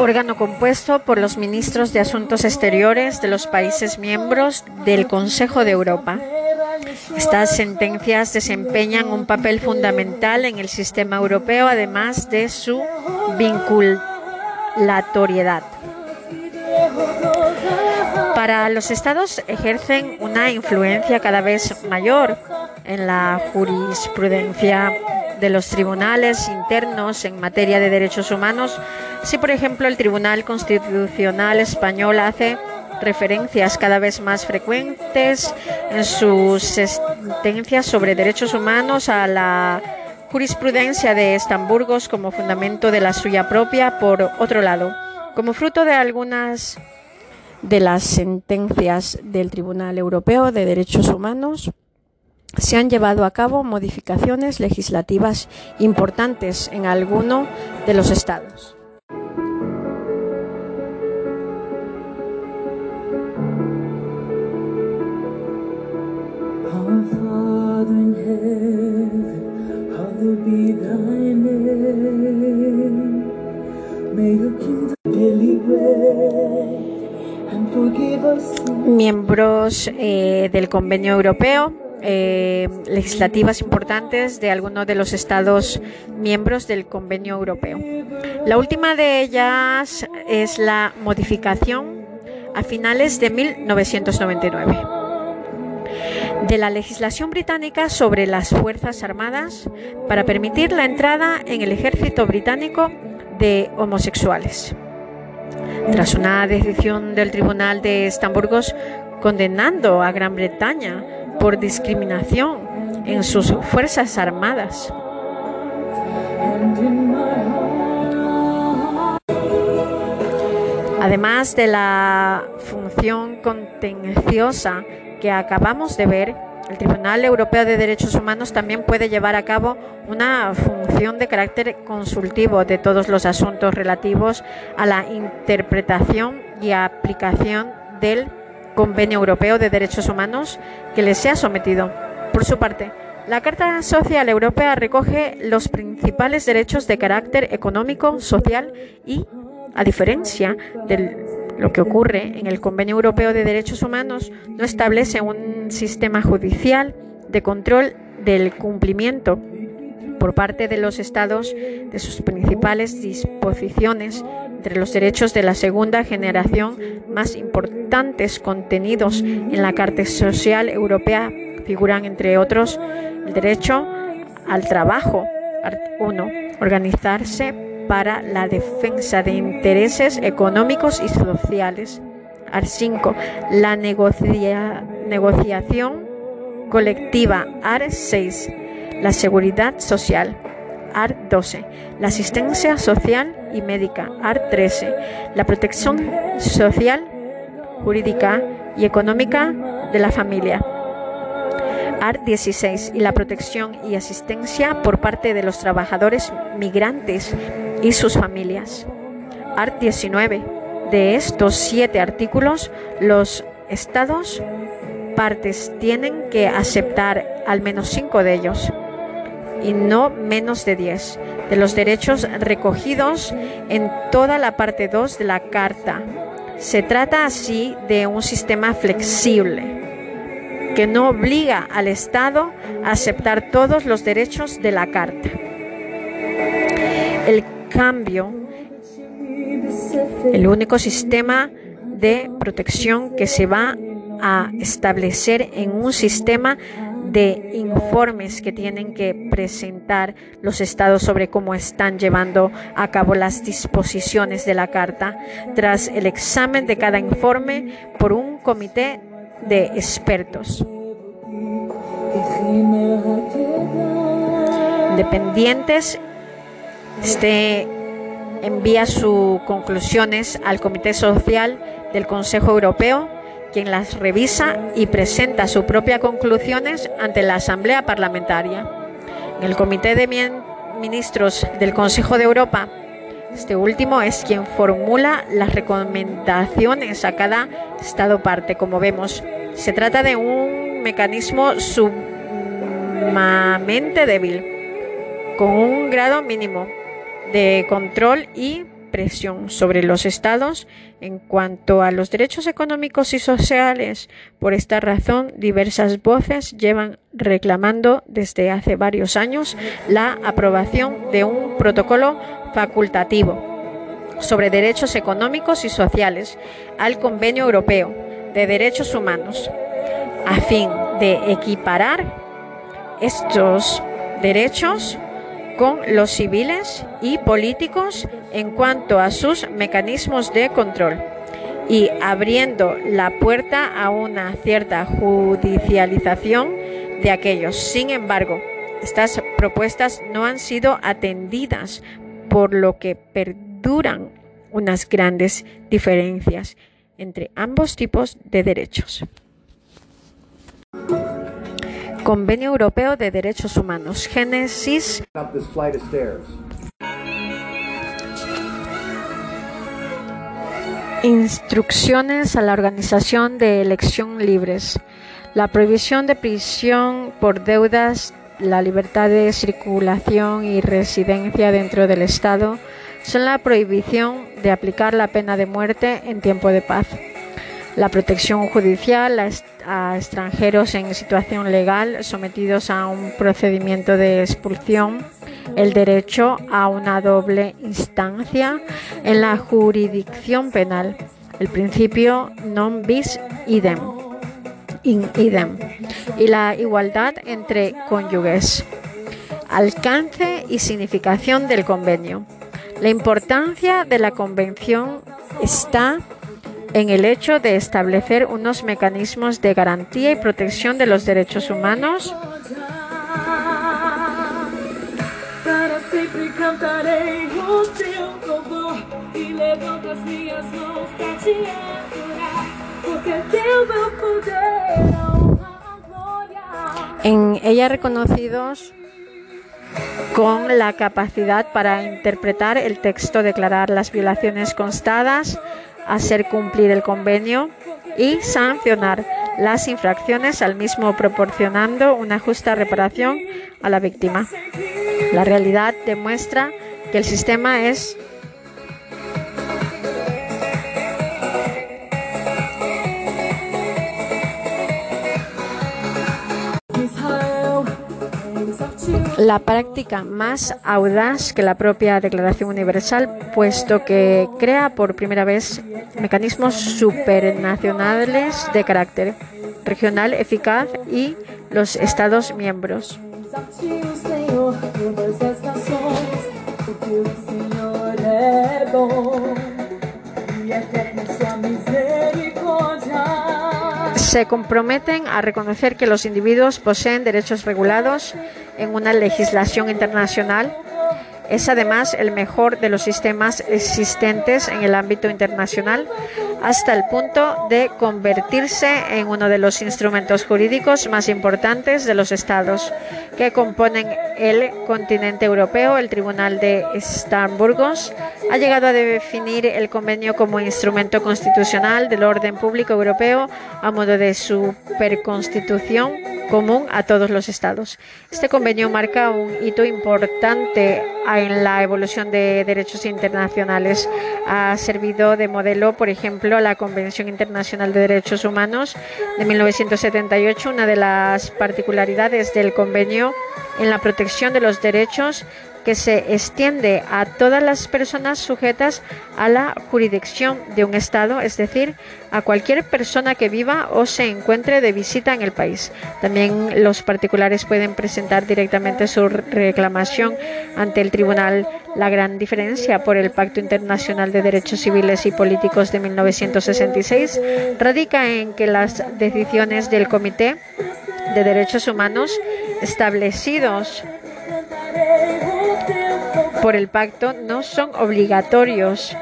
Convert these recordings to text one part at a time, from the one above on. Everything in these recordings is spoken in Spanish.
órgano compuesto por los ministros de Asuntos Exteriores de los países miembros del Consejo de Europa. Estas sentencias desempeñan un papel fundamental en el sistema europeo, además de su vinculatoriedad. Para los estados ejercen una influencia cada vez mayor en la jurisprudencia de los tribunales internos en materia de derechos humanos, si por ejemplo el Tribunal Constitucional Español hace referencias cada vez más frecuentes en sus sentencias sobre derechos humanos a la jurisprudencia de Estamburgos como fundamento de la suya propia, por otro lado, como fruto de algunas de las sentencias del Tribunal Europeo de Derechos Humanos, se han llevado a cabo modificaciones legislativas importantes en alguno de los estados. Miembros eh, del Convenio Europeo, eh, legislativas importantes de algunos de los Estados miembros del Convenio Europeo. La última de ellas es la modificación a finales de 1999 de la legislación británica sobre las Fuerzas Armadas para permitir la entrada en el ejército británico de homosexuales. Tras una decisión del Tribunal de Estamburgos condenando a Gran Bretaña por discriminación en sus Fuerzas Armadas. Además de la función contenciosa que acabamos de ver, el Tribunal Europeo de Derechos Humanos también puede llevar a cabo una función de carácter consultivo de todos los asuntos relativos a la interpretación y aplicación del Convenio Europeo de Derechos Humanos que le sea sometido. Por su parte, la Carta Social Europea recoge los principales derechos de carácter económico, social y, a diferencia del lo que ocurre en el Convenio Europeo de Derechos Humanos no establece un sistema judicial de control del cumplimiento por parte de los Estados de sus principales disposiciones entre los derechos de la segunda generación más importantes contenidos en la Carta Social Europea figuran, entre otros, el derecho al trabajo, 1. Organizarse para la defensa de intereses económicos y sociales. Art 5. La negociación colectiva. Art 6. La seguridad social. Art 12. La asistencia social y médica. Art 13. La protección social, jurídica y económica de la familia. Art 16 y la protección y asistencia por parte de los trabajadores migrantes y sus familias. Art 19. De estos siete artículos, los estados partes tienen que aceptar al menos cinco de ellos y no menos de diez de los derechos recogidos en toda la parte 2 de la Carta. Se trata así de un sistema flexible que no obliga al Estado a aceptar todos los derechos de la Carta. El cambio, el único sistema de protección que se va a establecer en un sistema de informes que tienen que presentar los estados sobre cómo están llevando a cabo las disposiciones de la Carta, tras el examen de cada informe por un comité de expertos independientes este envía sus conclusiones al Comité Social del Consejo Europeo, quien las revisa y presenta sus propias conclusiones ante la Asamblea Parlamentaria. En el Comité de Ministros del Consejo de Europa, este último es quien formula las recomendaciones a cada Estado parte. Como vemos, se trata de un mecanismo sumamente débil, con un grado mínimo de control y presión sobre los estados en cuanto a los derechos económicos y sociales. Por esta razón, diversas voces llevan reclamando desde hace varios años la aprobación de un protocolo facultativo sobre derechos económicos y sociales al Convenio Europeo de Derechos Humanos, a fin de equiparar estos derechos con los civiles y políticos en cuanto a sus mecanismos de control y abriendo la puerta a una cierta judicialización de aquellos. Sin embargo, estas propuestas no han sido atendidas, por lo que perduran unas grandes diferencias entre ambos tipos de derechos. Convenio Europeo de Derechos Humanos. Génesis. Instrucciones a la organización de elección libres. La prohibición de prisión por deudas, la libertad de circulación y residencia dentro del Estado son la prohibición de aplicar la pena de muerte en tiempo de paz. La protección judicial a, extranjeros en situación legal sometidos a un procedimiento de expulsión, el derecho a una doble instancia en la jurisdicción penal, el principio non bis idem, in idem y la igualdad entre cónyuges. Alcance y significación del convenio. La importancia de la convención está en el hecho de establecer unos mecanismos de garantía y protección de los derechos humanos en ella reconocidos con la capacidad para interpretar el texto, declarar las violaciones constadas, hacer cumplir el convenio y sancionar las infracciones al mismo proporcionando una justa reparación a la víctima. La realidad demuestra que el sistema es la práctica más audaz que la propia Declaración Universal, puesto que crea por primera vez mecanismos supernacionales de carácter regional eficaz y los Estados miembros. Se comprometen a reconocer que los individuos poseen derechos regulados en una legislación internacional. Es además el mejor de los sistemas existentes en el ámbito internacional hasta el punto de convertirse en uno de los instrumentos jurídicos más importantes de los estados que componen el continente europeo. El Tribunal de Estamburgos ha llegado a definir el convenio como instrumento constitucional del orden público europeo a modo de superconstitución común a todos los estados. Este convenio marca un hito importante en la evolución de derechos internacionales. Ha servido de modelo, por ejemplo, la Convención Internacional de Derechos Humanos de 1978. Una de las particularidades del convenio en la protección de los derechos que se extiende a todas las personas sujetas a la jurisdicción de un Estado, es decir, a cualquier persona que viva o se encuentre de visita en el país. También los particulares pueden presentar directamente su reclamación ante el tribunal. La gran diferencia por el Pacto Internacional de Derechos Civiles y Políticos de 1966 radica en que las decisiones del Comité de Derechos Humanos establecidos por el pacto no son obligatorios,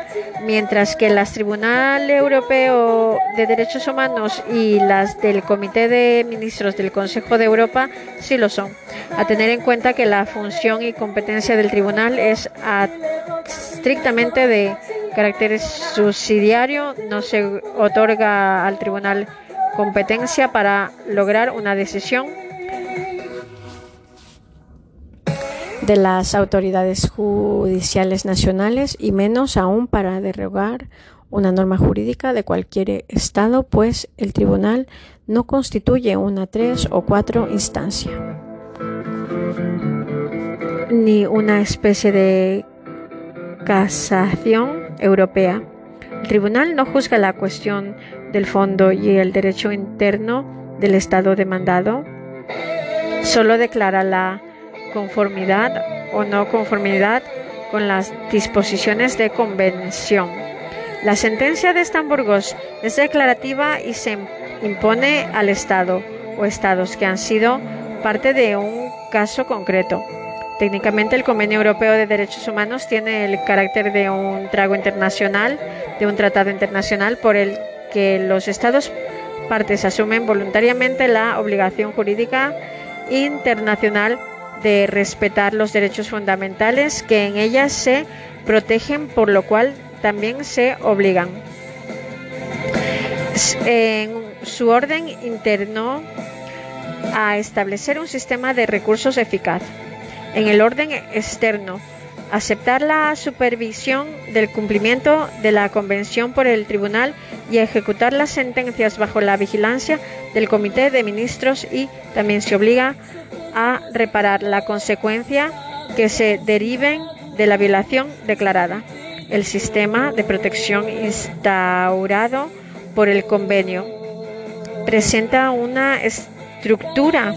mientras que las Tribunal Europeo de Derechos Humanos y las del Comité de Ministros del Consejo de Europa sí lo son. A tener en cuenta que la función y competencia del tribunal es estrictamente de carácter subsidiario, no se otorga al tribunal competencia para lograr una decisión de las autoridades judiciales nacionales y menos aún para derogar una norma jurídica de cualquier Estado, pues el tribunal no constituye una tres o cuatro instancia, ni una especie de casación europea. El tribunal no juzga la cuestión del fondo y el derecho interno del Estado demandado, solo declara la conformidad o no conformidad con las disposiciones de convención. La sentencia de Estamburgos es declarativa y se impone al Estado o estados que han sido parte de un caso concreto. Técnicamente el Convenio Europeo de Derechos Humanos tiene el carácter de un trago internacional, de un tratado internacional por el que los estados partes asumen voluntariamente la obligación jurídica internacional de respetar los derechos fundamentales que en ellas se protegen, por lo cual también se obligan. En su orden interno a establecer un sistema de recursos eficaz. En el orden externo, aceptar la supervisión del cumplimiento de la Convención por el Tribunal y ejecutar las sentencias bajo la vigilancia del Comité de Ministros y también se obliga a reparar la consecuencia que se deriven de la violación declarada. El sistema de protección instaurado por el convenio presenta una estructura,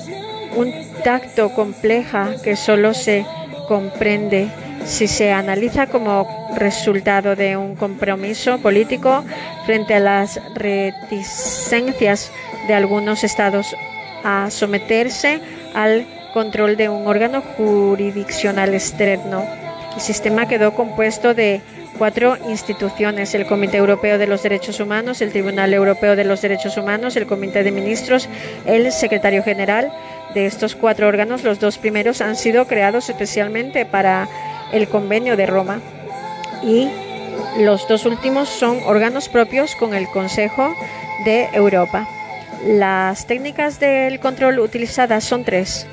un tacto compleja que solo se comprende si se analiza como resultado de un compromiso político frente a las reticencias de algunos estados a someterse al control de un órgano jurisdiccional externo. El sistema quedó compuesto de cuatro instituciones, el Comité Europeo de los Derechos Humanos, el Tribunal Europeo de los Derechos Humanos, el Comité de Ministros, el Secretario General. De estos cuatro órganos, los dos primeros han sido creados especialmente para el Convenio de Roma y los dos últimos son órganos propios con el Consejo de Europa. Las técnicas del control utilizadas son tres.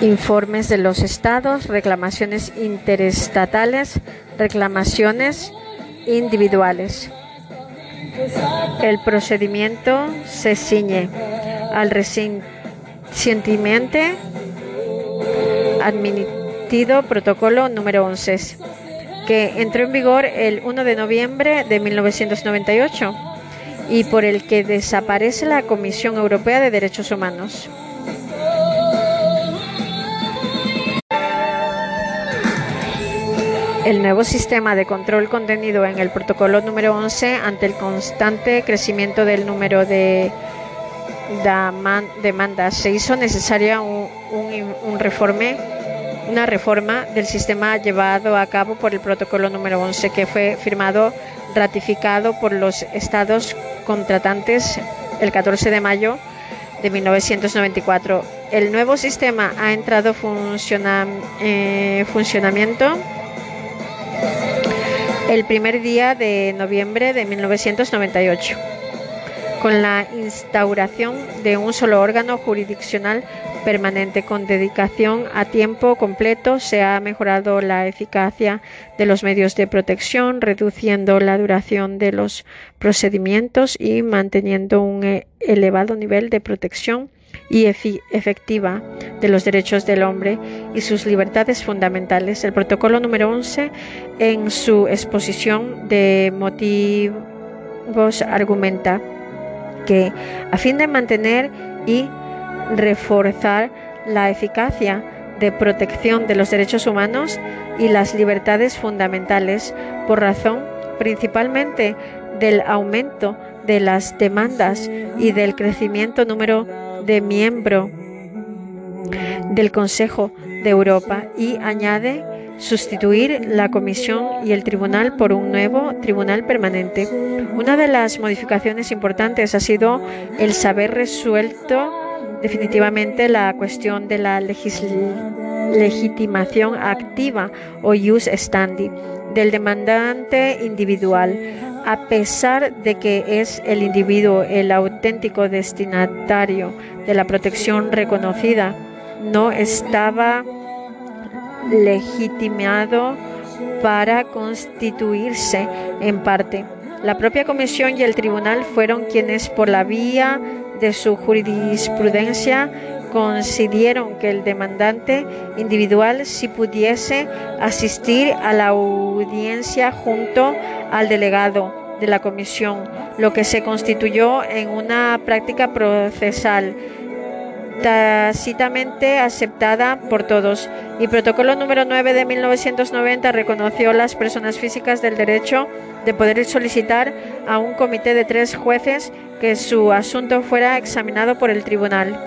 Informes de los estados, reclamaciones interestatales, reclamaciones individuales. El procedimiento se ciñe al recientemente admitido protocolo número 11 que entró en vigor el 1 de noviembre de 1998 y por el que desaparece la Comisión Europea de Derechos Humanos. El nuevo sistema de control contenido en el protocolo número 11 ante el constante crecimiento del número de demandas se hizo necesaria un, un reforme una reforma del sistema llevado a cabo por el protocolo número 11 que fue firmado, ratificado por los estados contratantes el 14 de mayo de 1994. El nuevo sistema ha entrado en eh, funcionamiento el primer día de noviembre de 1998 con la instauración de un solo órgano jurisdiccional permanente con dedicación a tiempo completo se ha mejorado la eficacia de los medios de protección, reduciendo la duración de los procedimientos y manteniendo un eh, elevado nivel de protección y efectiva de los derechos del hombre y sus libertades fundamentales. El protocolo número 11 en su exposición de motivos argumenta que a fin de mantener y reforzar la eficacia de protección de los derechos humanos y las libertades fundamentales por razón principalmente del aumento de las demandas y del crecimiento número de miembros del Consejo de Europa y añade sustituir la Comisión y el Tribunal por un nuevo Tribunal permanente. Una de las modificaciones importantes ha sido el saber resuelto definitivamente la cuestión de la legitimación activa o use standing del demandante individual a pesar de que es el individuo el auténtico destinatario de la protección reconocida, no estaba legitimado para constituirse en parte. La propia Comisión y el Tribunal fueron quienes, por la vía de su jurisprudencia, consideraron que el demandante individual si pudiese asistir a la audiencia junto al delegado de la comisión, lo que se constituyó en una práctica procesal tácitamente aceptada por todos. Y protocolo número 9 de 1990 reconoció a las personas físicas del derecho de poder solicitar a un comité de tres jueces que su asunto fuera examinado por el tribunal.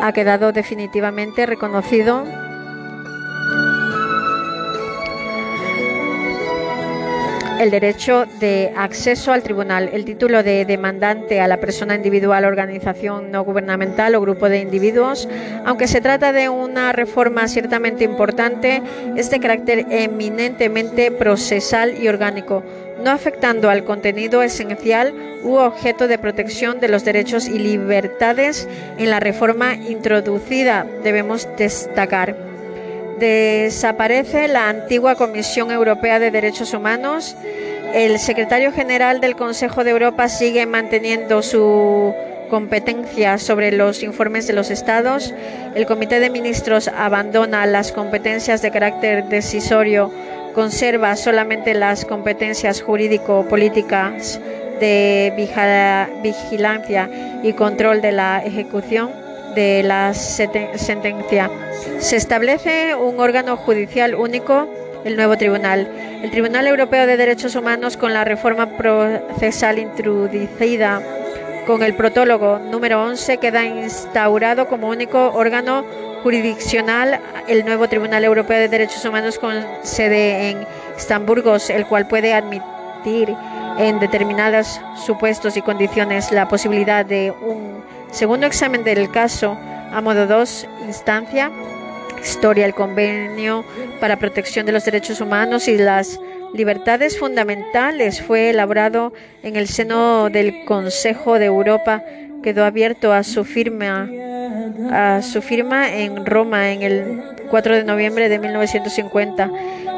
Ha quedado definitivamente reconocido el derecho de acceso al tribunal, el título de demandante a la persona individual, organización no gubernamental o grupo de individuos. Aunque se trata de una reforma ciertamente importante, es de carácter eminentemente procesal y orgánico, no afectando al contenido esencial u objeto de protección de los derechos y libertades en la reforma introducida, debemos destacar. Desaparece la antigua Comisión Europea de Derechos Humanos. El secretario general del Consejo de Europa sigue manteniendo su competencia sobre los informes de los estados. El Comité de Ministros abandona las competencias de carácter decisorio, conserva solamente las competencias jurídico-políticas de vigilancia y control de la ejecución de la sentencia. Se establece un órgano judicial único, el nuevo tribunal. El Tribunal Europeo de Derechos Humanos, con la reforma procesal introducida con el protólogo número 11, queda instaurado como único órgano jurisdiccional el nuevo Tribunal Europeo de Derechos Humanos con sede en Estamburgos, el cual puede admitir en determinados supuestos y condiciones la posibilidad de un segundo examen del caso a modo 2 instancia, historia, el convenio para protección de los derechos humanos y las libertades fundamentales fue elaborado en el seno del Consejo de Europa, quedó abierto a su firma a su firma en Roma en el 4 de noviembre de 1950.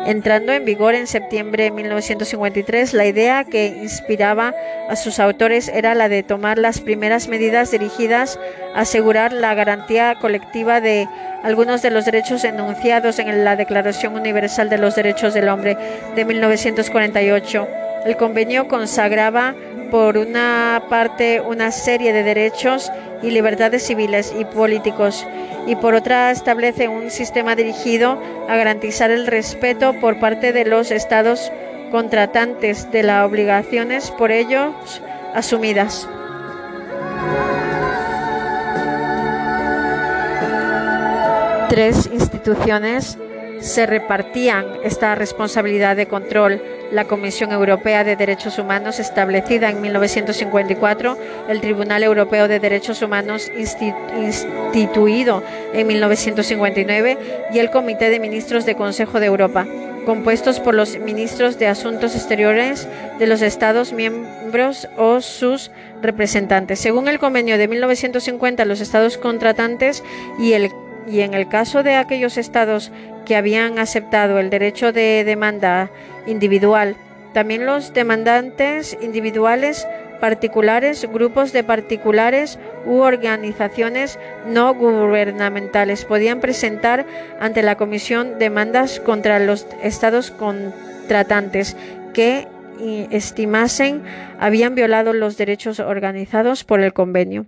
Entrando en vigor en septiembre de 1953, la idea que inspiraba a sus autores era la de tomar las primeras medidas dirigidas a asegurar la garantía colectiva de algunos de los derechos enunciados en la Declaración Universal de los Derechos del Hombre de 1948. El convenio consagraba por una parte una serie de derechos y libertades civiles y políticos y por otra establece un sistema dirigido a garantizar el respeto por parte de los estados contratantes de las obligaciones por ellos asumidas. Tres instituciones se repartían esta responsabilidad de control la Comisión Europea de Derechos Humanos establecida en 1954, el Tribunal Europeo de Derechos Humanos instituido en 1959 y el Comité de Ministros de Consejo de Europa, compuestos por los ministros de Asuntos Exteriores de los Estados miembros o sus representantes. Según el convenio de 1950, los Estados contratantes y el y en el caso de aquellos estados que habían aceptado el derecho de demanda individual, también los demandantes individuales particulares, grupos de particulares u organizaciones no gubernamentales podían presentar ante la Comisión demandas contra los estados contratantes que estimasen habían violado los derechos organizados por el convenio.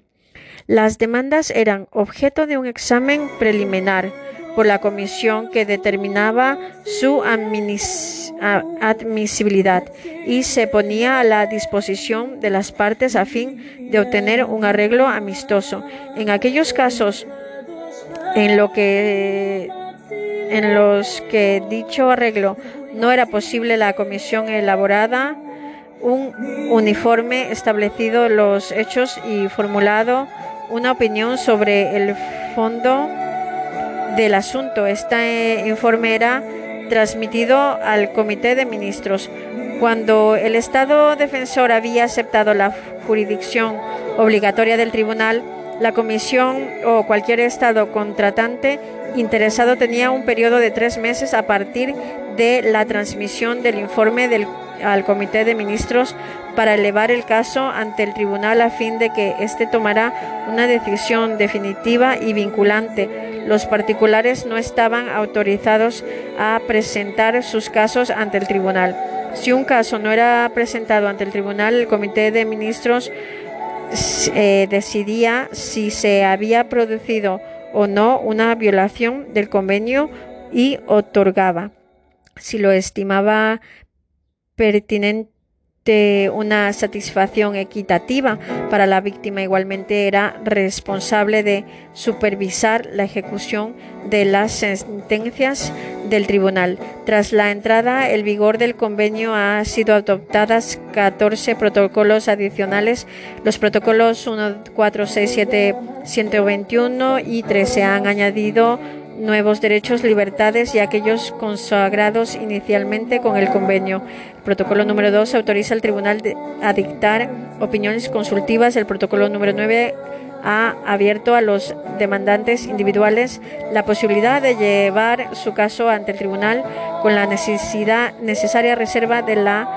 Las demandas eran objeto de un examen preliminar por la comisión que determinaba su admisibilidad y se ponía a la disposición de las partes a fin de obtener un arreglo amistoso. En aquellos casos en, lo que, en los que dicho arreglo no era posible, la comisión elaborada un uniforme establecido los hechos y formulado una opinión sobre el fondo del asunto. Este informe era transmitido al Comité de Ministros. Cuando el Estado defensor había aceptado la jurisdicción obligatoria del tribunal, la Comisión o cualquier Estado contratante interesado tenía un periodo de tres meses a partir de la transmisión del informe del, al Comité de Ministros para elevar el caso ante el tribunal a fin de que éste tomara una decisión definitiva y vinculante. Los particulares no estaban autorizados a presentar sus casos ante el tribunal. Si un caso no era presentado ante el tribunal, el Comité de Ministros eh, decidía si se había producido o no una violación del convenio y otorgaba, si lo estimaba pertinente, una satisfacción equitativa para la víctima. Igualmente era responsable de supervisar la ejecución de las sentencias del tribunal. Tras la entrada en vigor del convenio han sido adoptadas 14 protocolos adicionales. Los protocolos 1, 4, 6, 7, 121 y 13 han añadido nuevos derechos, libertades y aquellos consagrados inicialmente con el convenio. El protocolo número 2 autoriza al tribunal a dictar opiniones consultivas. El protocolo número 9 ha abierto a los demandantes individuales la posibilidad de llevar su caso ante el tribunal con la necesidad, necesaria reserva de la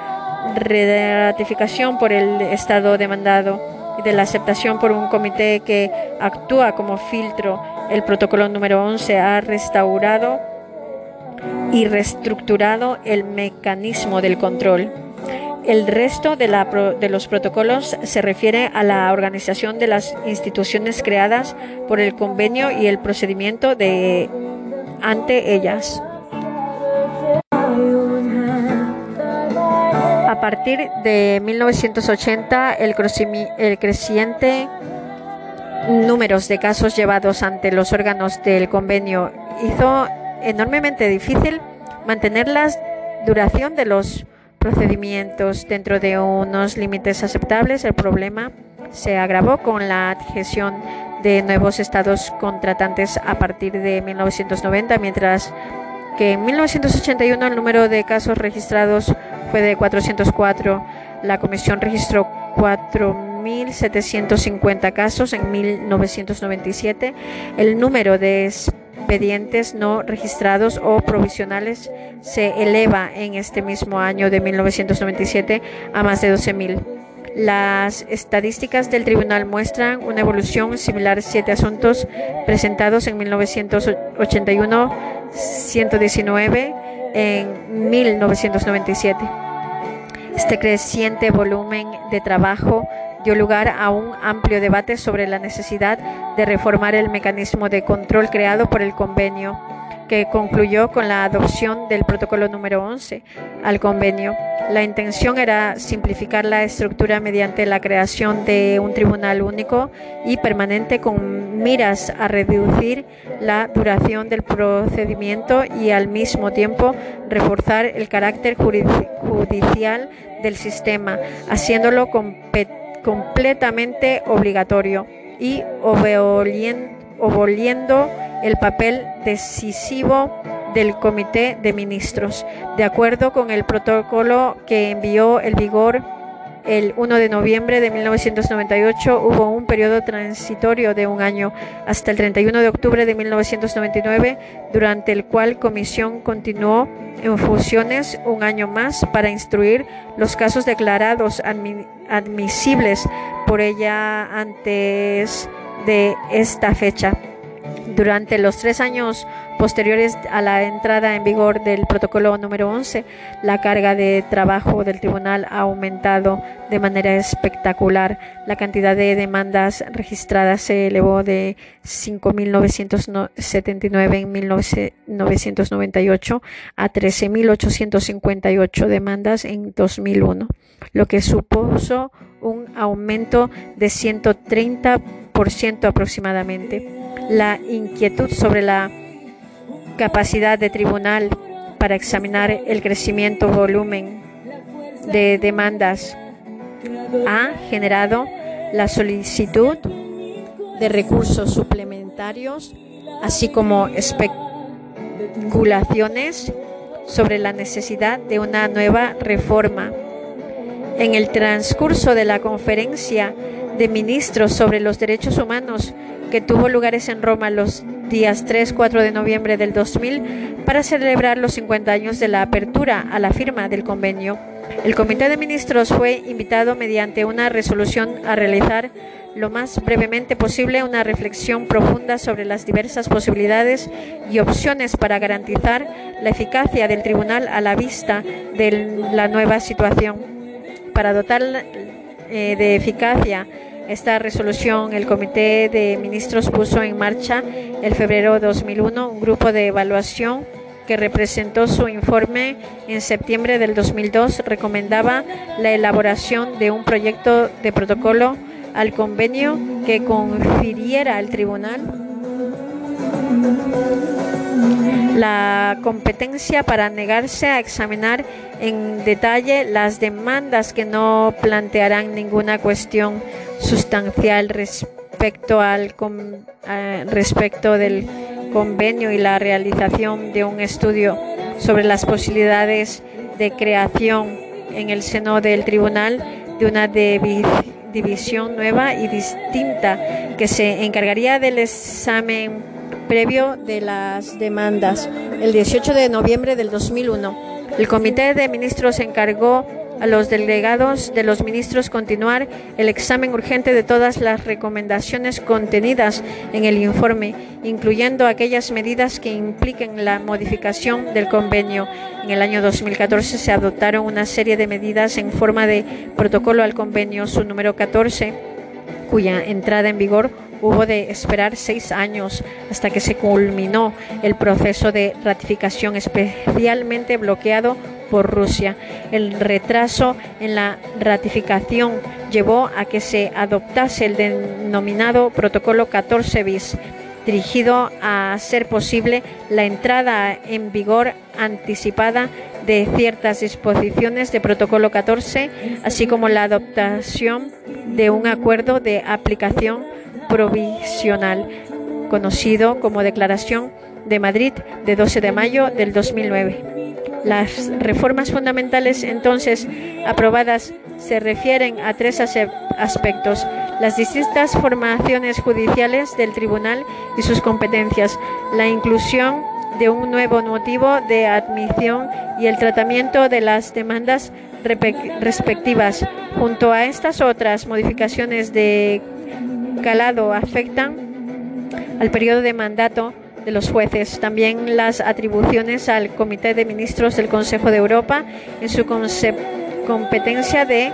ratificación por el Estado demandado y de la aceptación por un comité que actúa como filtro el protocolo número 11 ha restaurado y reestructurado el mecanismo del control. El resto de, la, de, los protocolos se refiere a la organización de las instituciones creadas por el convenio y el procedimiento de ante ellas. Partir de 1980, el, el creciente números de casos llevados ante los órganos del convenio hizo enormemente difícil mantener la duración de los procedimientos dentro de unos límites aceptables. El problema se agravó con la adhesión de nuevos estados contratantes a partir de 1990, mientras que en 1981 el número de casos registrados fue de 404. La comisión registró 4 1.750 casos en 1997. El número de expedientes no registrados o provisionales se eleva en este mismo año de 1997 a más de 12.000. Las estadísticas del tribunal muestran una evolución similar. Siete asuntos presentados en 1981, 119 en 1997. Este creciente volumen de trabajo dio lugar a un amplio debate sobre la necesidad de reformar el mecanismo de control creado por el convenio, que concluyó con la adopción del protocolo número 11 al convenio. La intención era simplificar la estructura mediante la creación de un tribunal único y permanente con miras a reducir la duración del procedimiento y al mismo tiempo reforzar el carácter judicial del sistema, haciéndolo completamente obligatorio y oboliendo el papel decisivo del Comité de Ministros, de acuerdo con el protocolo que envió el vigor el 1 de noviembre de 1998 hubo un periodo transitorio de un año hasta el 31 de octubre de 1999, durante el cual Comisión continuó en funciones un año más para instruir los casos declarados admisibles por ella antes de esta fecha. Durante los tres años posteriores a la entrada en vigor del protocolo número 11, la carga de trabajo del tribunal ha aumentado de manera espectacular. La cantidad de demandas registradas se elevó de 5.979 en 1998 a 13.858 demandas en 2001, lo que supuso un aumento de 130% aproximadamente la inquietud sobre la capacidad de tribunal para examinar el crecimiento volumen de demandas ha generado la solicitud de recursos suplementarios así como especulaciones sobre la necesidad de una nueva reforma. En el transcurso de la conferencia de ministros sobre los derechos humanos que tuvo lugares en Roma los días 3-4 de noviembre del 2000 para celebrar los 50 años de la apertura a la firma del convenio. El Comité de Ministros fue invitado mediante una resolución a realizar lo más brevemente posible una reflexión profunda sobre las diversas posibilidades y opciones para garantizar la eficacia del tribunal a la vista de la nueva situación. Para dotar eh, de eficacia esta resolución, el Comité de Ministros puso en marcha el febrero 2001 un grupo de evaluación que representó su informe en septiembre del 2002, recomendaba la elaboración de un proyecto de protocolo al convenio que confiriera al tribunal la competencia para negarse a examinar en detalle las demandas que no plantearán ninguna cuestión sustancial respecto al respecto del convenio y la realización de un estudio sobre las posibilidades de creación en el seno del tribunal de una división nueva y distinta que se encargaría del examen previo de las demandas. El 18 de noviembre del 2001, el Comité de Ministros encargó a los delegados de los ministros continuar el examen urgente de todas las recomendaciones contenidas en el informe, incluyendo aquellas medidas que impliquen la modificación del convenio. En el año 2014 se adoptaron una serie de medidas en forma de protocolo al convenio, su número 14, cuya entrada en vigor hubo de esperar seis años hasta que se culminó el proceso de ratificación especialmente bloqueado por Rusia. El retraso en la ratificación llevó a que se adoptase el denominado Protocolo 14 bis, dirigido a hacer posible la entrada en vigor anticipada de ciertas disposiciones de Protocolo 14, así como la adoptación de un acuerdo de aplicación provisional, conocido como Declaración de Madrid de 12 de mayo del 2009. Las reformas fundamentales entonces aprobadas se refieren a tres aspectos, las distintas formaciones judiciales del tribunal y sus competencias, la inclusión de un nuevo motivo de admisión y el tratamiento de las demandas respectivas. Junto a estas otras modificaciones de calado afectan al periodo de mandato de los jueces, también las atribuciones al Comité de Ministros del Consejo de Europa en su competencia de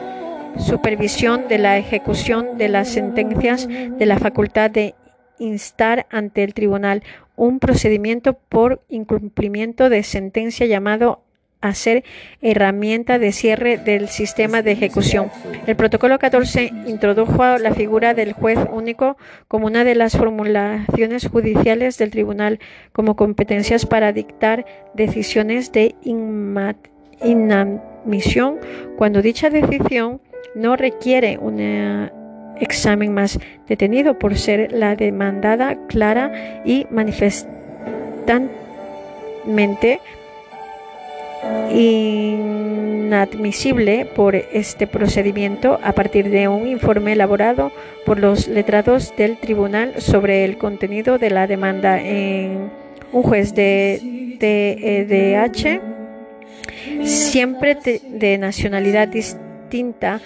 supervisión de la ejecución de las sentencias de la facultad de instar ante el tribunal un procedimiento por incumplimiento de sentencia llamado a ser herramienta de cierre del sistema de ejecución. El protocolo 14 introdujo la figura del juez único como una de las formulaciones judiciales del tribunal como competencias para dictar decisiones de inadmisión cuando dicha decisión no requiere un examen más detenido por ser la demandada clara y manifestamente inadmisible por este procedimiento a partir de un informe elaborado por los letrados del tribunal sobre el contenido de la demanda en un juez de TEDH siempre de nacionalidad distinta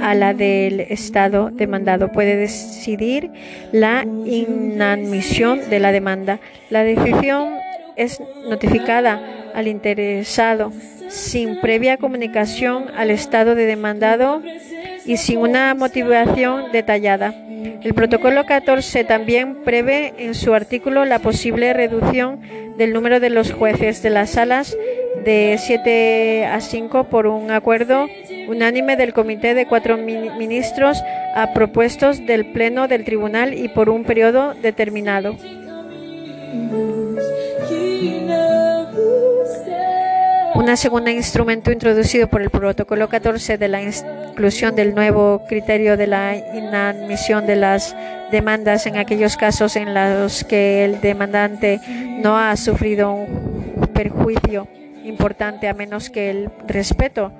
a la del Estado demandado. Puede decidir la inadmisión de la demanda. La decisión es notificada al interesado sin previa comunicación al estado de demandado y sin una motivación detallada. El protocolo 14 también prevé en su artículo la posible reducción del número de los jueces de las salas de 7 a 5 por un acuerdo unánime del Comité de cuatro ministros a propuestos del Pleno del Tribunal y por un periodo determinado. Un segundo instrumento introducido por el Protocolo 14 de la inclusión del nuevo criterio de la inadmisión de las demandas. En aquellos casos en los que el demandante no ha sufrido un perjuicio importante a menos que el respeto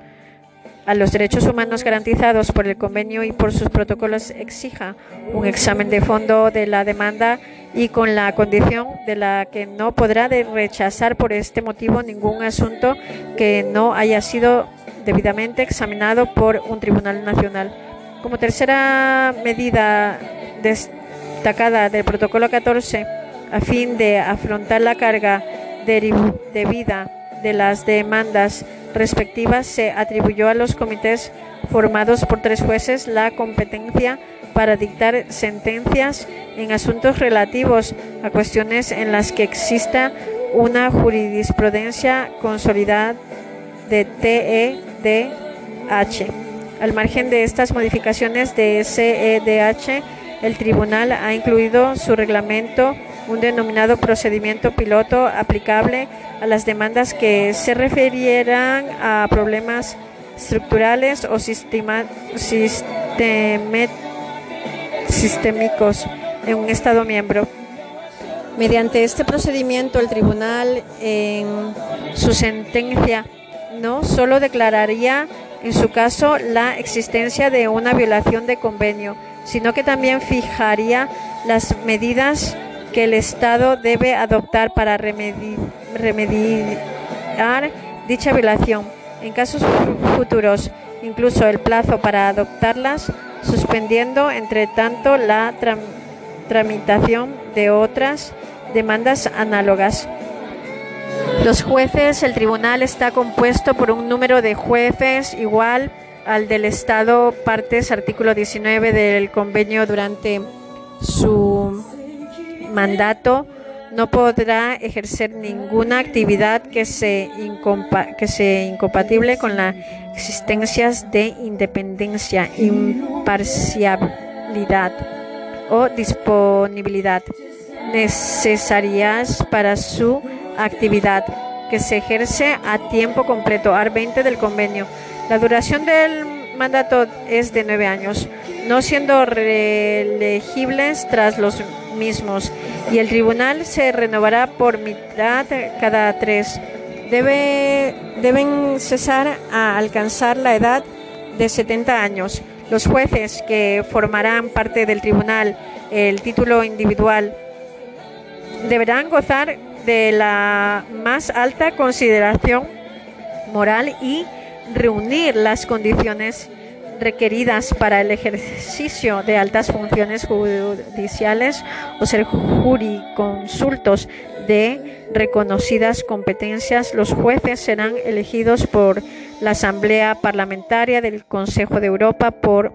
a los derechos humanos garantizados por el convenio y por sus protocolos exija un examen de fondo de la demanda y con la condición de la que no podrá rechazar por este motivo ningún asunto que no haya sido debidamente examinado por un tribunal nacional. Como tercera medida destacada del protocolo 14, a fin de afrontar la carga debida de las demandas respectivas, se atribuyó a los comités formados por tres jueces la competencia para dictar sentencias en asuntos relativos a cuestiones en las que exista una jurisprudencia consolidada de TEDH. Al margen de estas modificaciones de CEDH, el tribunal ha incluido su reglamento un denominado procedimiento piloto aplicable a las demandas que se refirieran a problemas estructurales o sistémicos en un Estado miembro. Mediante este procedimiento, el tribunal, en su sentencia, no solo declararía en su caso la existencia de una violación de convenio, sino que también fijaría las medidas que el Estado debe adoptar para remediar dicha violación. En casos futuros, incluso el plazo para adoptarlas, suspendiendo entre tanto la tramitación de otras demandas análogas. Los jueces, el tribunal está compuesto por un número de jueces igual al del Estado, partes artículo 19 del convenio durante su mandato no podrá ejercer ninguna actividad que, se que sea incompatible con las existencias de independencia, imparcialidad o disponibilidad necesarias para su actividad que se ejerce a tiempo completo, AR 20 del convenio. La duración del mandato es de nueve años, no siendo reelegibles tras los y el tribunal se renovará por mitad cada tres. Debe, deben cesar a alcanzar la edad de 70 años. Los jueces que formarán parte del tribunal el título individual deberán gozar de la más alta consideración moral y reunir las condiciones requeridas para el ejercicio de altas funciones judiciales o ser juriconsultos de reconocidas competencias, los jueces serán elegidos por la Asamblea Parlamentaria del Consejo de Europa por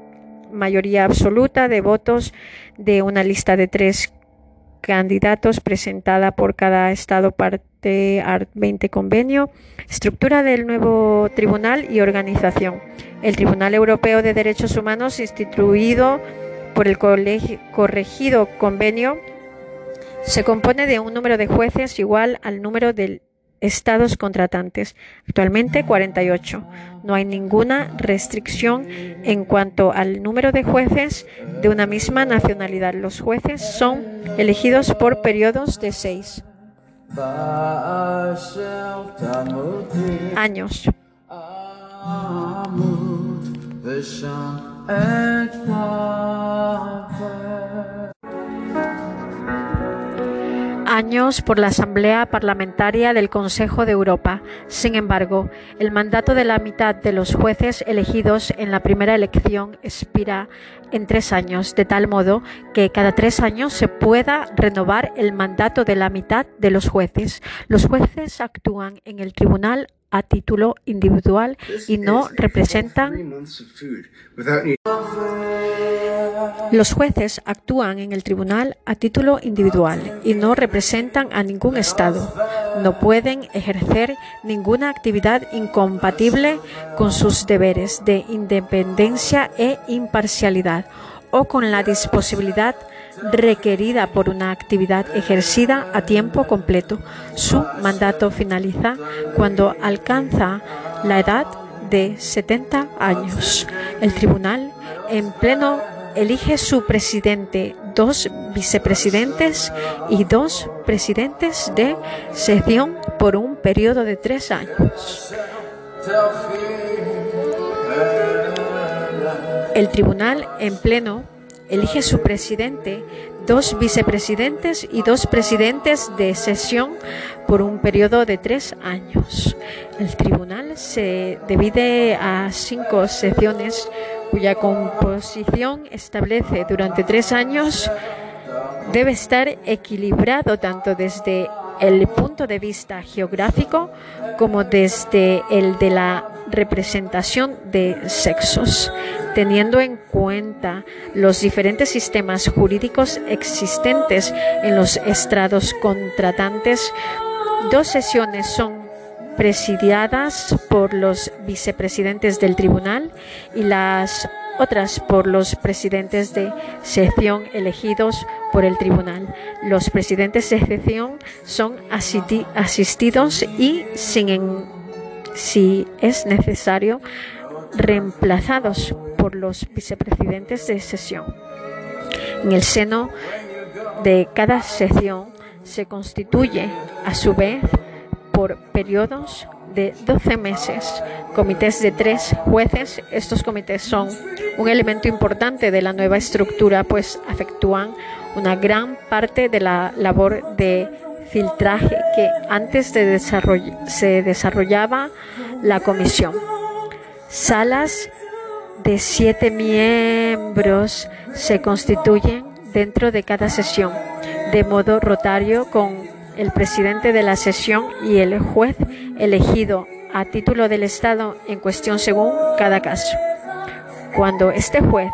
mayoría absoluta de votos de una lista de tres candidatos presentada por cada Estado parte ART 20 convenio, estructura del nuevo tribunal y organización. El Tribunal Europeo de Derechos Humanos, instituido por el corregido convenio, se compone de un número de jueces igual al número de estados contratantes, actualmente 48. No hay ninguna restricción en cuanto al número de jueces de una misma nacionalidad. Los jueces son elegidos por periodos de seis años años por la Asamblea Parlamentaria del Consejo de Europa. Sin embargo, el mandato de la mitad de los jueces elegidos en la primera elección expira en tres años, de tal modo que cada tres años se pueda renovar el mandato de la mitad de los jueces. Los jueces actúan en el tribunal a título individual y no representan los jueces actúan en el tribunal a título individual y no representan a ningún Estado. No pueden ejercer ninguna actividad incompatible con sus deberes de independencia e imparcialidad o con la disposibilidad requerida por una actividad ejercida a tiempo completo. Su mandato finaliza cuando alcanza la edad de 70 años. El tribunal en pleno elige su presidente, dos vicepresidentes y dos presidentes de sesión por un periodo de tres años. El tribunal en pleno elige su presidente, dos vicepresidentes y dos presidentes de sesión por un periodo de tres años. El tribunal se divide a cinco sesiones cuya composición establece durante tres años debe estar equilibrado tanto desde el punto de vista geográfico como desde el de la representación de sexos, teniendo en cuenta los diferentes sistemas jurídicos existentes en los estrados contratantes. Dos sesiones son presidiadas por los vicepresidentes del tribunal y las otras por los presidentes de sección elegidos por el tribunal. Los presidentes de sección son asistidos y, sin si es necesario, reemplazados por los vicepresidentes de sesión. En el seno de cada sección se constituye, a su vez, por periodos de 12 meses, comités de tres jueces. Estos comités son un elemento importante de la nueva estructura, pues efectúan una gran parte de la labor de filtraje que antes de se desarrollaba la comisión. Salas de siete miembros se constituyen dentro de cada sesión, de modo rotario con el presidente de la sesión y el juez elegido a título del Estado en cuestión según cada caso. Cuando este juez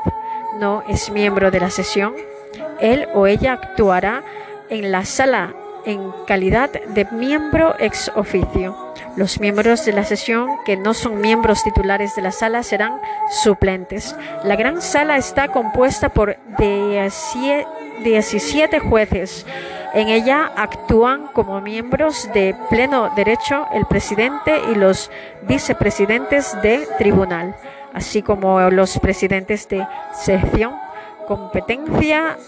no es miembro de la sesión, él o ella actuará en la sala en calidad de miembro ex oficio. Los miembros de la sesión que no son miembros titulares de la sala serán suplentes. La gran sala está compuesta por 17 jueces en ella actúan como miembros de pleno derecho el presidente y los vicepresidentes de tribunal, así como los presidentes de sección. Competencia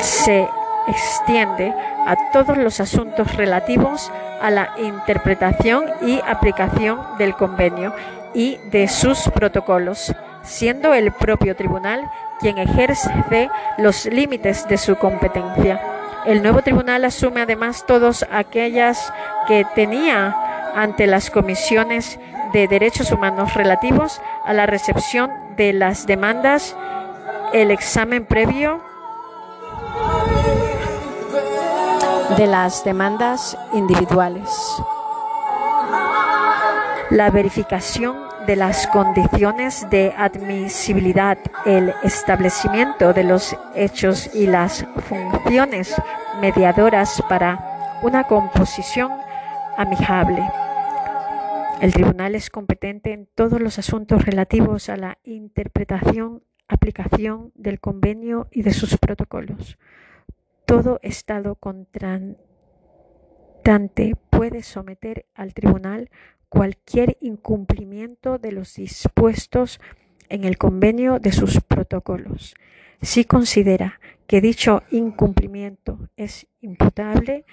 se extiende a todos los asuntos relativos a la interpretación y aplicación del convenio y de sus protocolos, siendo el propio tribunal quien ejerce los límites de su competencia. El nuevo tribunal asume además todas aquellas que tenía ante las comisiones de derechos humanos relativos a la recepción de las demandas, el examen previo de las demandas individuales, la verificación de las condiciones de admisibilidad, el establecimiento de los hechos y las funciones mediadoras para una composición amigable. El tribunal es competente en todos los asuntos relativos a la interpretación, aplicación del convenio y de sus protocolos. Todo Estado contratante puede someter al tribunal cualquier incumplimiento de los dispuestos en el convenio de sus protocolos. Si considera que dicho incumplimiento es imputable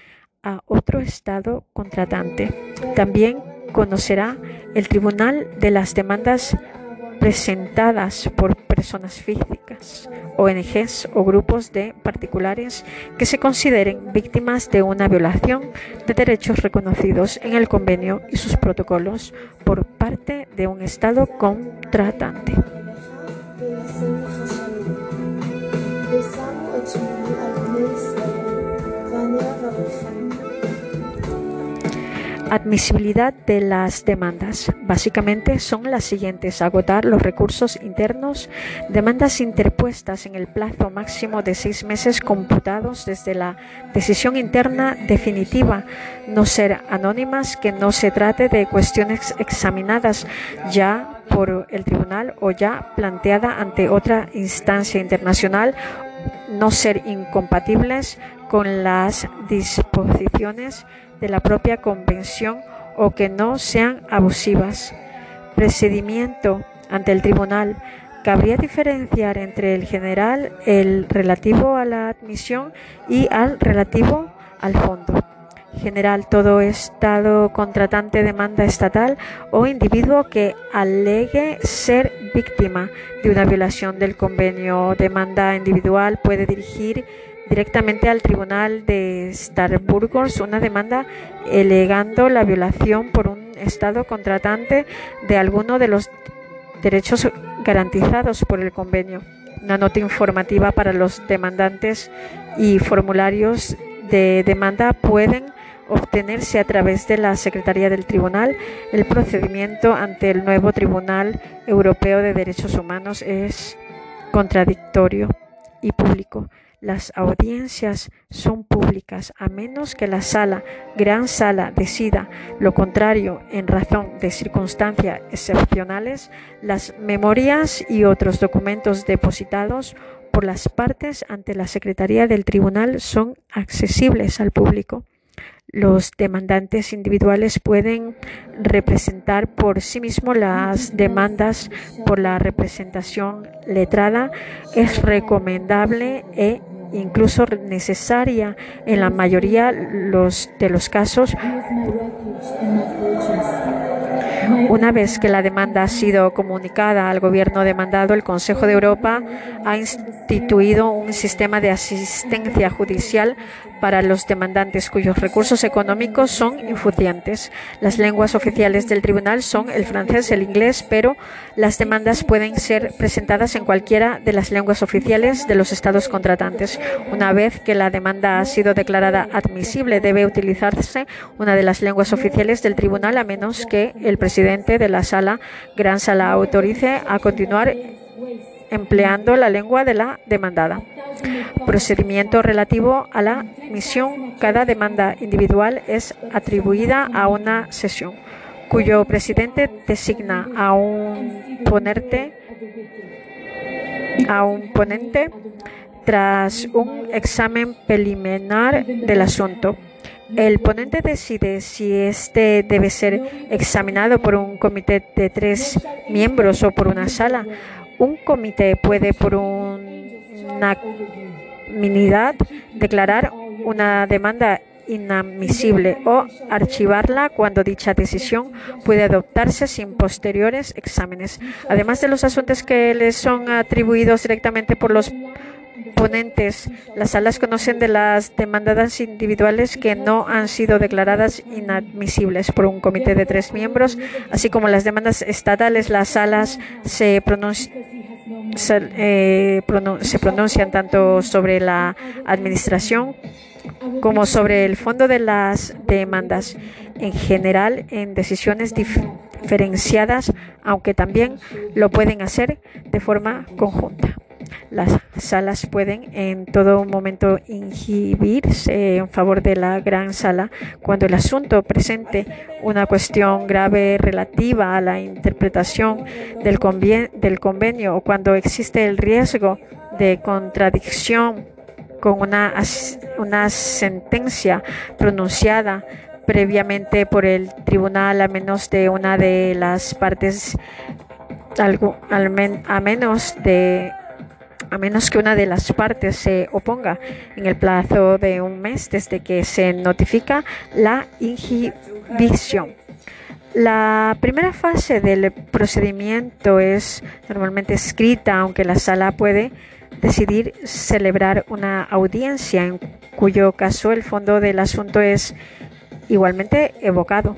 a otro Estado contratante, también conocerá el Tribunal de las demandas presentadas por personas físicas, ONGs o grupos de particulares que se consideren víctimas de una violación de derechos reconocidos en el convenio y sus protocolos por parte de un Estado contratante. Admisibilidad de las demandas. Básicamente son las siguientes. Agotar los recursos internos, demandas interpuestas en el plazo máximo de seis meses computados desde la decisión interna definitiva. No ser anónimas, que no se trate de cuestiones examinadas ya por el tribunal o ya planteada ante otra instancia internacional no ser incompatibles con las disposiciones de la propia Convención o que no sean abusivas. Procedimiento ante el Tribunal. Cabría diferenciar entre el general, el relativo a la admisión y al relativo al fondo general todo Estado contratante demanda estatal o individuo que alegue ser víctima de una violación del convenio demanda individual puede dirigir directamente al Tribunal de Starburgos una demanda alegando la violación por un Estado contratante de alguno de los derechos garantizados por el convenio. Una nota informativa para los demandantes y formularios de demanda pueden obtenerse a través de la Secretaría del Tribunal. El procedimiento ante el nuevo Tribunal Europeo de Derechos Humanos es contradictorio y público. Las audiencias son públicas a menos que la sala, gran sala, decida lo contrario en razón de circunstancias excepcionales. Las memorias y otros documentos depositados por las partes ante la Secretaría del Tribunal son accesibles al público. Los demandantes individuales pueden representar por sí mismos las demandas por la representación letrada. Es recomendable e incluso necesaria en la mayoría de los casos una vez que la demanda ha sido comunicada al gobierno demandado, el Consejo de Europa ha instituido un sistema de asistencia judicial para los demandantes cuyos recursos económicos son insuficientes. Las lenguas oficiales del tribunal son el francés el inglés, pero las demandas pueden ser presentadas en cualquiera de las lenguas oficiales de los estados contratantes. Una vez que la demanda ha sido declarada admisible, debe utilizarse una de las lenguas oficiales del tribunal a menos que el presidente de la sala, gran sala, autorice a continuar empleando la lengua de la demandada. Procedimiento relativo a la misión. Cada demanda individual es atribuida a una sesión, cuyo presidente designa a un ponente tras un examen preliminar del asunto. El ponente decide si este debe ser examinado por un comité de tres miembros o por una sala un comité puede por una minidad declarar una demanda inadmisible o archivarla cuando dicha decisión puede adoptarse sin posteriores exámenes. Además de los asuntos que les son atribuidos directamente por los ponentes, las salas conocen de las demandadas individuales que no han sido declaradas inadmisibles por un comité de tres miembros, así como las demandas estatales. Las salas eh, se pronuncian tanto sobre la administración como sobre el fondo de las demandas en general en decisiones diferenciadas, aunque también lo pueden hacer de forma conjunta. Las salas pueden en todo momento inhibirse en favor de la gran sala cuando el asunto presente una cuestión grave relativa a la interpretación del, del convenio o cuando existe el riesgo de contradicción con una, una sentencia pronunciada previamente por el tribunal a menos de una de las partes algo, al a menos de a menos que una de las partes se oponga en el plazo de un mes desde que se notifica la inhibición. La primera fase del procedimiento es normalmente escrita, aunque la sala puede decidir celebrar una audiencia, en cuyo caso el fondo del asunto es igualmente evocado.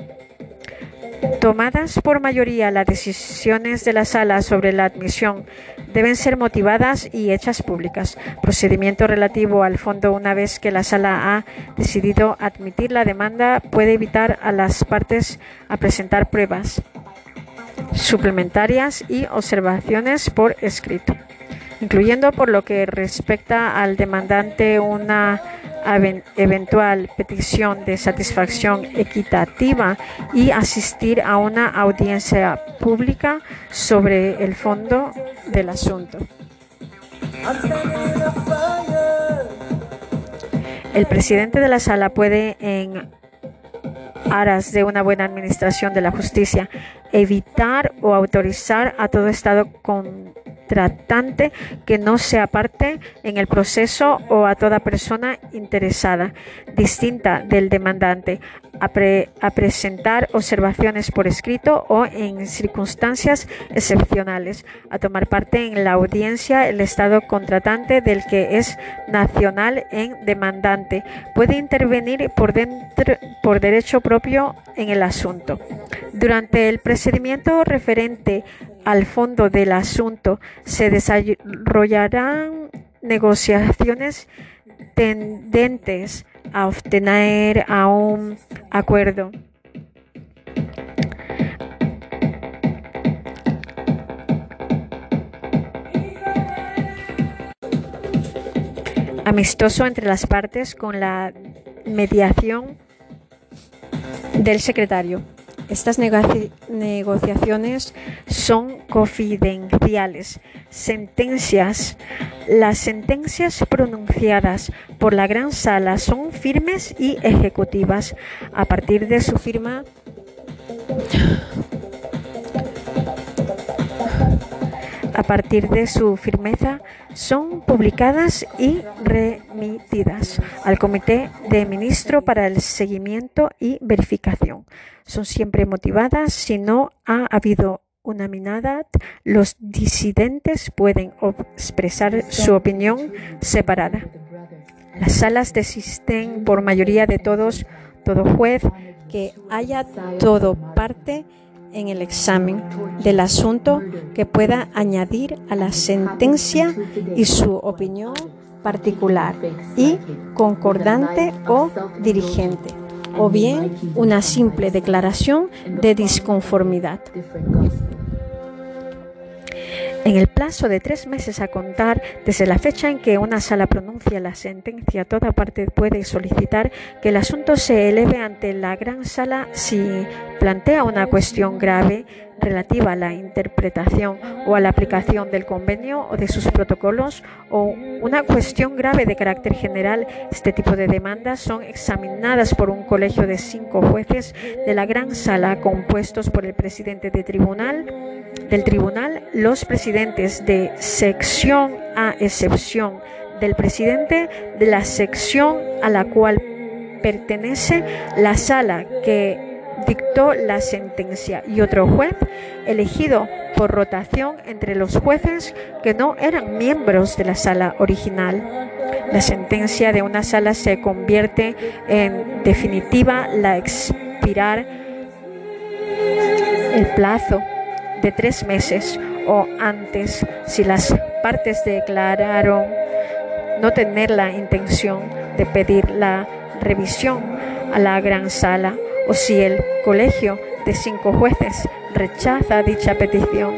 Tomadas por mayoría las decisiones de la sala sobre la admisión deben ser motivadas y hechas públicas. Procedimiento relativo al fondo una vez que la sala ha decidido admitir la demanda puede evitar a las partes a presentar pruebas suplementarias y observaciones por escrito, incluyendo por lo que respecta al demandante una eventual petición de satisfacción equitativa y asistir a una audiencia pública sobre el fondo del asunto. El presidente de la sala puede, en aras de una buena administración de la justicia, evitar o autorizar a todo Estado con tratante que no sea parte en el proceso o a toda persona interesada, distinta del demandante, a, presentar observaciones por escrito o en circunstancias excepcionales, a tomar parte en la audiencia el Estado contratante del que es nacional en demandante, puede intervenir por, derecho propio en el asunto. Durante el procedimiento referente al fondo del asunto, se desarrollarán negociaciones tendentes a obtener a un acuerdo. amistoso entre las partes con la mediación del secretario. Estas negociaciones son confidenciales. Sentencias. Las sentencias pronunciadas por la Gran Sala son firmes y ejecutivas. A partir de su firma a partir de su firmeza, son publicadas y remitidas al Comité de Ministros para el seguimiento y verificación. Son siempre motivadas. Si no ha habido unanimidad, los disidentes pueden expresar su opinión separada. Las salas desisten por mayoría de todos, todo juez que haya todo parte en el examen del asunto que pueda añadir a la sentencia y su opinión particular y concordante o dirigente, o bien una simple declaración de disconformidad. En el plazo de tres meses a contar desde la fecha en que una sala pronuncia la sentencia, toda parte puede solicitar que el asunto se eleve ante la gran sala si plantea una cuestión grave relativa a la interpretación o a la aplicación del convenio o de sus protocolos o una cuestión grave de carácter general. Este tipo de demandas son examinadas por un colegio de cinco jueces de la gran sala compuestos por el presidente de tribunal, del tribunal, los presidentes de sección a excepción del presidente de la sección a la cual pertenece la sala que dictó la sentencia y otro juez elegido por rotación entre los jueces que no eran miembros de la sala original. La sentencia de una sala se convierte en definitiva la expirar el plazo de tres meses o antes si las partes declararon no tener la intención de pedir la revisión a la gran sala o si el colegio de cinco jueces rechaza dicha petición.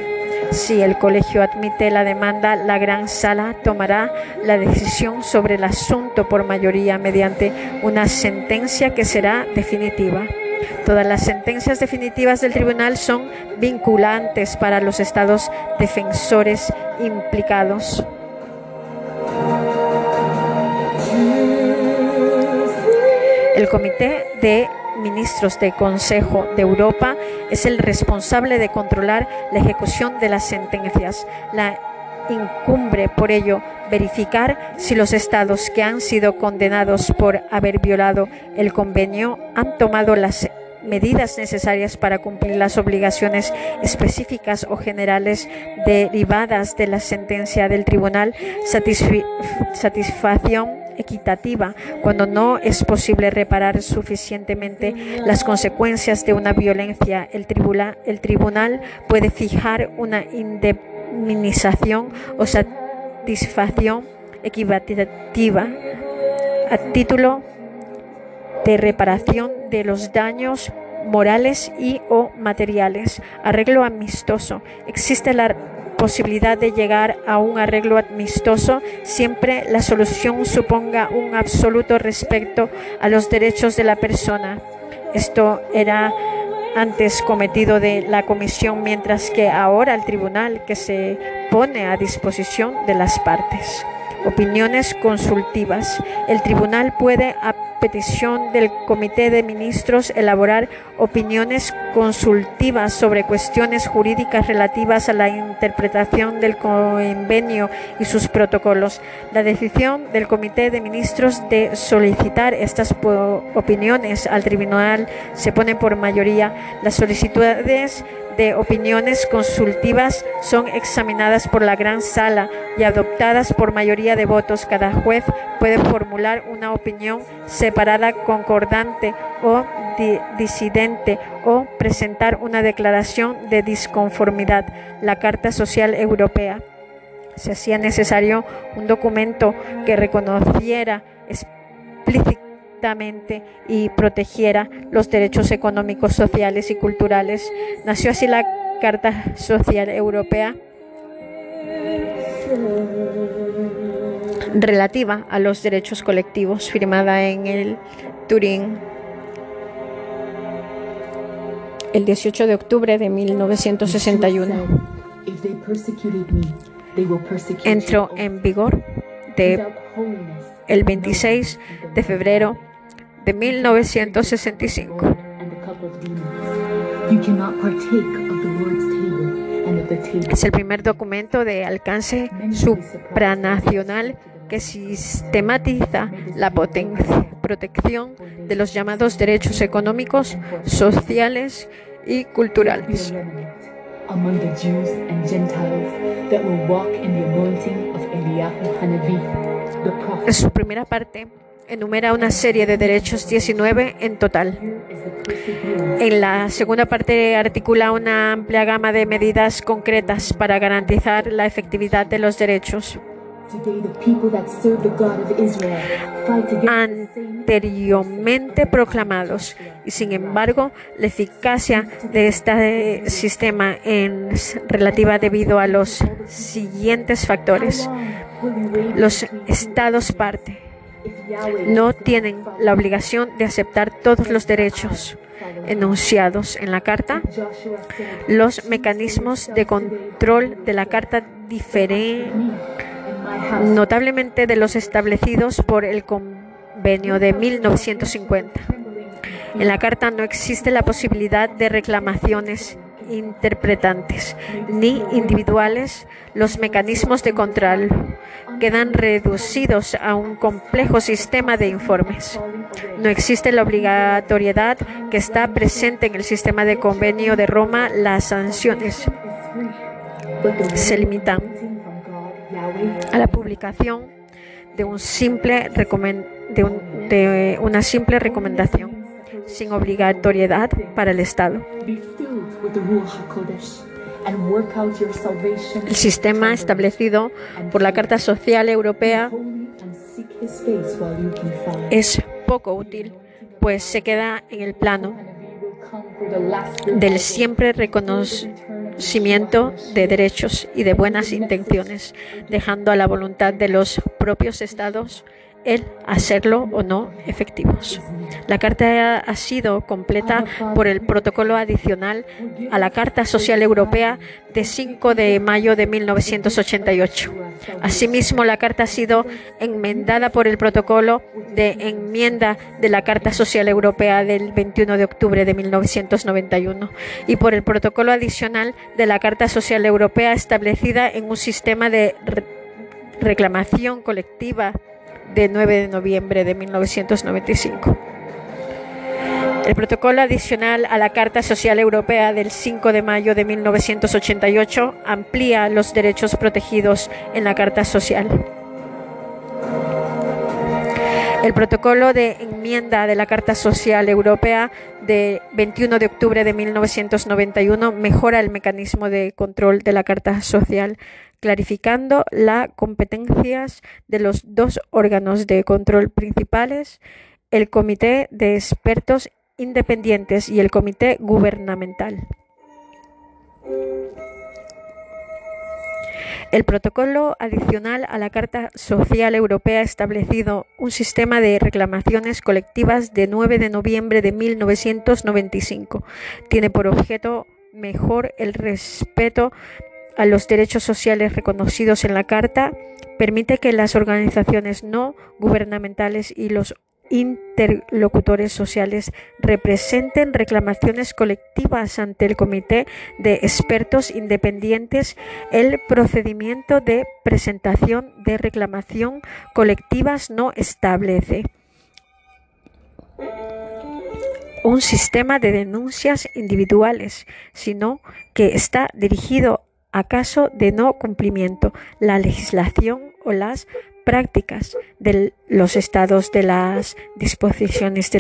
Si el colegio admite la demanda, la gran sala tomará la decisión sobre el asunto por mayoría mediante una sentencia que será definitiva. Todas las sentencias definitivas del tribunal son vinculantes para los estados defensores implicados. El comité de ministros del Consejo de Europa es el responsable de controlar la ejecución de las sentencias. La incumbre, por ello, verificar si los estados que han sido condenados por haber violado el convenio han tomado las medidas necesarias para cumplir las obligaciones específicas o generales derivadas de la sentencia del tribunal, satisfacción equitativa cuando no es posible reparar suficientemente las consecuencias de una violencia. El, tribunal, el tribunal puede fijar una indemnización o satisfacción equitativa a título de reparación de los daños morales y o materiales. Arreglo amistoso. Existe la posibilidad de llegar a un arreglo amistoso siempre la solución suponga un absoluto respeto a los derechos de la persona. Esto era antes cometido de la comisión, mientras que ahora el tribunal que se pone a disposición de las partes. Opiniones consultivas. El tribunal puede, a petición del Comité de Ministros, elaborar opiniones consultivas sobre cuestiones jurídicas relativas a la interpretación del convenio y sus protocolos. La decisión del Comité de Ministros de solicitar estas opiniones al tribunal se pone por mayoría. Las solicitudes de opiniones consultivas son examinadas por la gran sala y adoptadas por mayoría de votos. Cada juez puede formular una opinión separada, concordante o disidente o presentar una declaración de disconformidad. La Carta Social Europea. Se hacía necesario un documento que reconociera explícitamente y protegiera los derechos económicos, sociales y culturales. Nació así la Carta Social Europea relativa a los derechos colectivos, firmada en el Turín el 18 de octubre de 1961. Entró en vigor de el 26 de febrero de 1965. Es el primer documento de alcance supranacional que sistematiza la protección de los llamados derechos económicos, sociales y culturales. En su primera parte enumera una serie de derechos, 19 en total. En la segunda parte articula una amplia gama de medidas concretas para garantizar la efectividad de los derechos. anteriormente proclamados y sin embargo la eficacia de este sistema es relativa debido a los siguientes factores. Los estados parte no tienen la obligación de aceptar todos los derechos enunciados en la Carta. Los mecanismos de control de la Carta difieren notablemente de los establecidos por el convenio de 1950. En la Carta no existe la posibilidad de reclamaciones interpretantes ni individuales, los mecanismos de control quedan reducidos a un complejo sistema de informes. No existe la obligatoriedad que está presente en el sistema de convenio de Roma. Las sanciones se limitan a la publicación de, un simple de una simple recomendación sin obligatoriedad para el Estado. El sistema establecido por la Carta Social Europea es poco útil, pues se queda en el plano del siempre reconocimiento de derechos y de buenas intenciones, dejando a la voluntad de los propios estados el hacerlo o no efectivos. La Carta ha sido completa por el protocolo adicional a la Carta Social Europea de 5 de mayo de 1988. Asimismo, la Carta ha sido enmendada por el protocolo de enmienda de la Carta Social Europea del 21 de octubre de 1991 y por el protocolo adicional de la Carta Social Europea establecida en un sistema de reclamación colectiva de 9 de noviembre de 1995. El protocolo adicional a la Carta Social Europea del 5 de mayo de 1988 amplía los derechos protegidos en la Carta Social. El protocolo de enmienda de la Carta Social Europea de 21 de octubre de 1991 mejora el mecanismo de control de la Carta Social clarificando las competencias de los dos órganos de control principales, el Comité de Expertos Independientes y el Comité Gubernamental. El protocolo adicional a la Carta Social Europea ha establecido un sistema de reclamaciones colectivas de 9 de noviembre de 1995. Tiene por objeto mejor el respeto a los derechos sociales reconocidos en la Carta, permite que las organizaciones no gubernamentales y los interlocutores sociales representen reclamaciones colectivas ante el Comité de Expertos Independientes. El procedimiento de presentación de reclamación colectivas no establece un sistema de denuncias individuales, sino que está dirigido a caso de no cumplimiento. La legislación o las prácticas de los estados de las disposiciones de,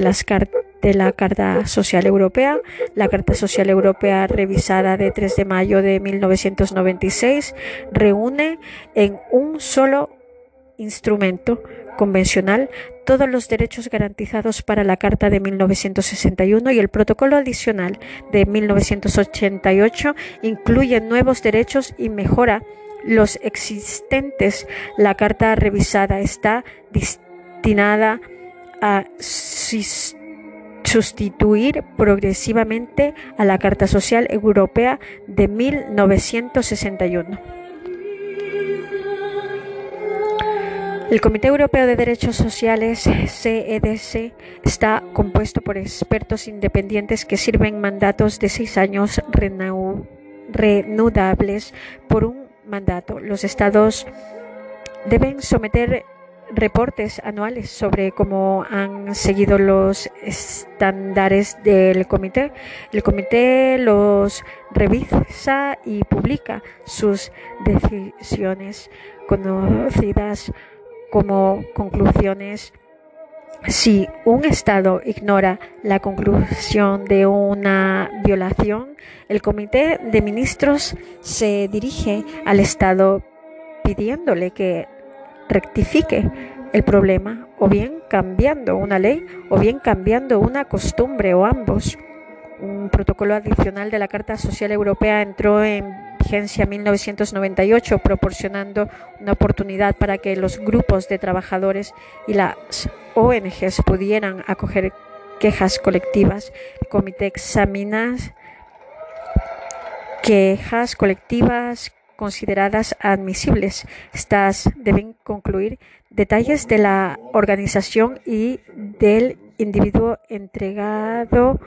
la Carta Social Europea. La Carta Social Europea revisada de 3 de mayo de 1996 reúne en un solo instrumento convencional todos los derechos garantizados para la Carta de 1961 y el protocolo adicional de 1988 incluye nuevos derechos y mejora los existentes. La carta revisada está destinada a sustituir progresivamente a la Carta Social Europea de 1961. El Comité Europeo de Derechos Sociales, CEDC, está compuesto por expertos independientes que sirven mandatos de seis años reanudables por un mandato. Los estados deben someter reportes anuales sobre cómo han seguido los estándares del comité. El comité los revisa y publica sus decisiones conocidas como conclusiones. Si un Estado ignora la conclusión de una violación, el Comité de Ministros se dirige al Estado pidiéndole que rectifique el problema, o bien cambiando una ley, o bien cambiando una costumbre, o ambos. Un protocolo adicional de la Carta Social Europea entró en vigencia 1998, proporcionando una oportunidad para que los grupos de trabajadores y las ONGs pudieran acoger quejas colectivas. El comité examina quejas colectivas consideradas admisibles. Estas deben concluir detalles de la organización y del individuo entregado